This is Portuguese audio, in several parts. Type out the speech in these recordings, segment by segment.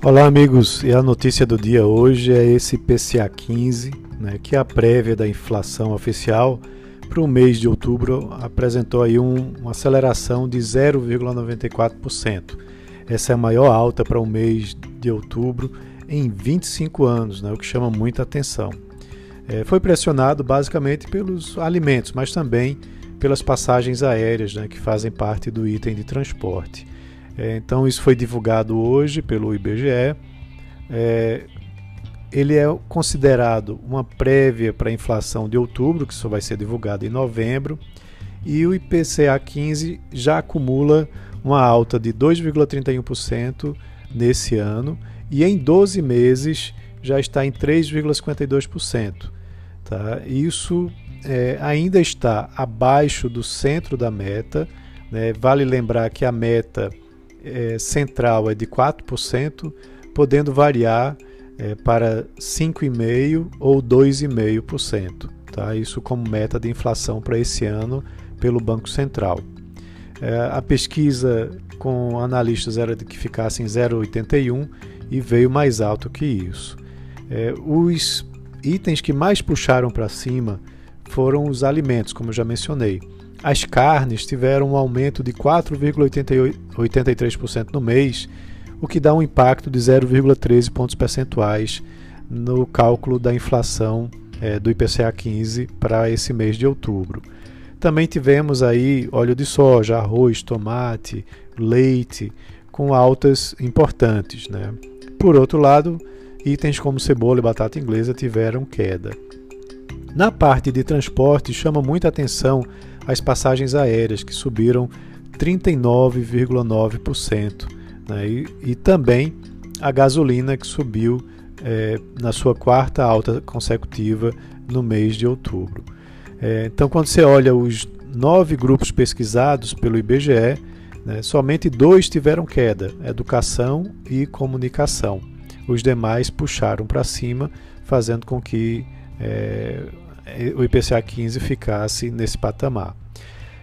Olá, amigos. E a notícia do dia hoje é esse PCA 15, né, que é a prévia da inflação oficial para o mês de outubro apresentou aí um, uma aceleração de 0,94%. Essa é a maior alta para o mês de outubro em 25 anos, né, o que chama muita atenção. É, foi pressionado basicamente pelos alimentos, mas também pelas passagens aéreas, né, que fazem parte do item de transporte. É, então, isso foi divulgado hoje pelo IBGE. É, ele é considerado uma prévia para a inflação de outubro, que só vai ser divulgado em novembro, e o IPCA 15 já acumula uma alta de 2,31% nesse ano e em 12 meses já está em 3,52%. Tá? Isso é, ainda está abaixo do centro da meta. Né? Vale lembrar que a meta é, central é de 4%, podendo variar é, para 5,5% ou 2,5%. Tá? Isso como meta de inflação para esse ano pelo Banco Central. É, a pesquisa com analistas era de que ficasse em 0,81 e veio mais alto que isso. É, os itens que mais puxaram para cima foram os alimentos, como eu já mencionei. As carnes tiveram um aumento de 4,83% no mês, o que dá um impacto de 0,13 pontos percentuais no cálculo da inflação é, do IPCA 15 para esse mês de outubro. Também tivemos aí óleo de soja, arroz, tomate, leite, com altas importantes. Né? Por outro lado, itens como cebola e batata inglesa tiveram queda. Na parte de transporte, chama muita atenção as passagens aéreas, que subiram 39,9%, né? e, e, também a gasolina, que subiu é, na sua quarta alta consecutiva no mês de outubro. É, então, quando você olha os nove grupos pesquisados pelo IBGE, né, somente dois tiveram queda: educação e comunicação. Os demais puxaram para cima, fazendo com que é, o IPCA 15 ficasse nesse patamar.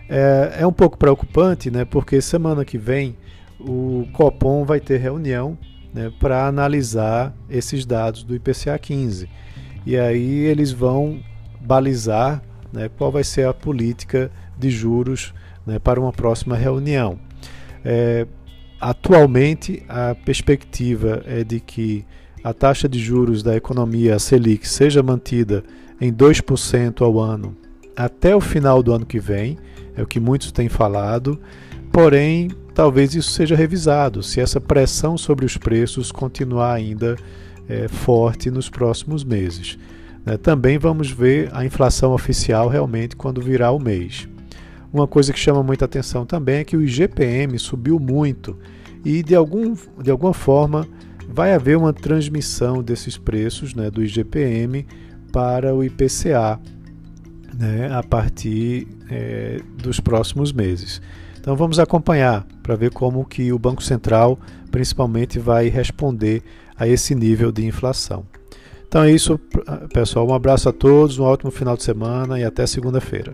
É, é um pouco preocupante, né, porque semana que vem o Copom vai ter reunião né, para analisar esses dados do IPCA 15. E aí eles vão balizar né, qual vai ser a política de juros né, para uma próxima reunião. É, atualmente, a perspectiva é de que a taxa de juros da economia, Selic, seja mantida em 2% ao ano até o final do ano que vem, é o que muitos têm falado, porém, talvez isso seja revisado se essa pressão sobre os preços continuar ainda é, forte nos próximos meses. Né? Também vamos ver a inflação oficial realmente quando virar o mês. Uma coisa que chama muita atenção também é que o IGPM subiu muito e de, algum, de alguma forma vai haver uma transmissão desses preços né, do IGPM para o IPCA né, a partir é, dos próximos meses. Então vamos acompanhar para ver como que o Banco Central principalmente vai responder a esse nível de inflação. Então é isso, pessoal. Um abraço a todos, um ótimo final de semana e até segunda-feira.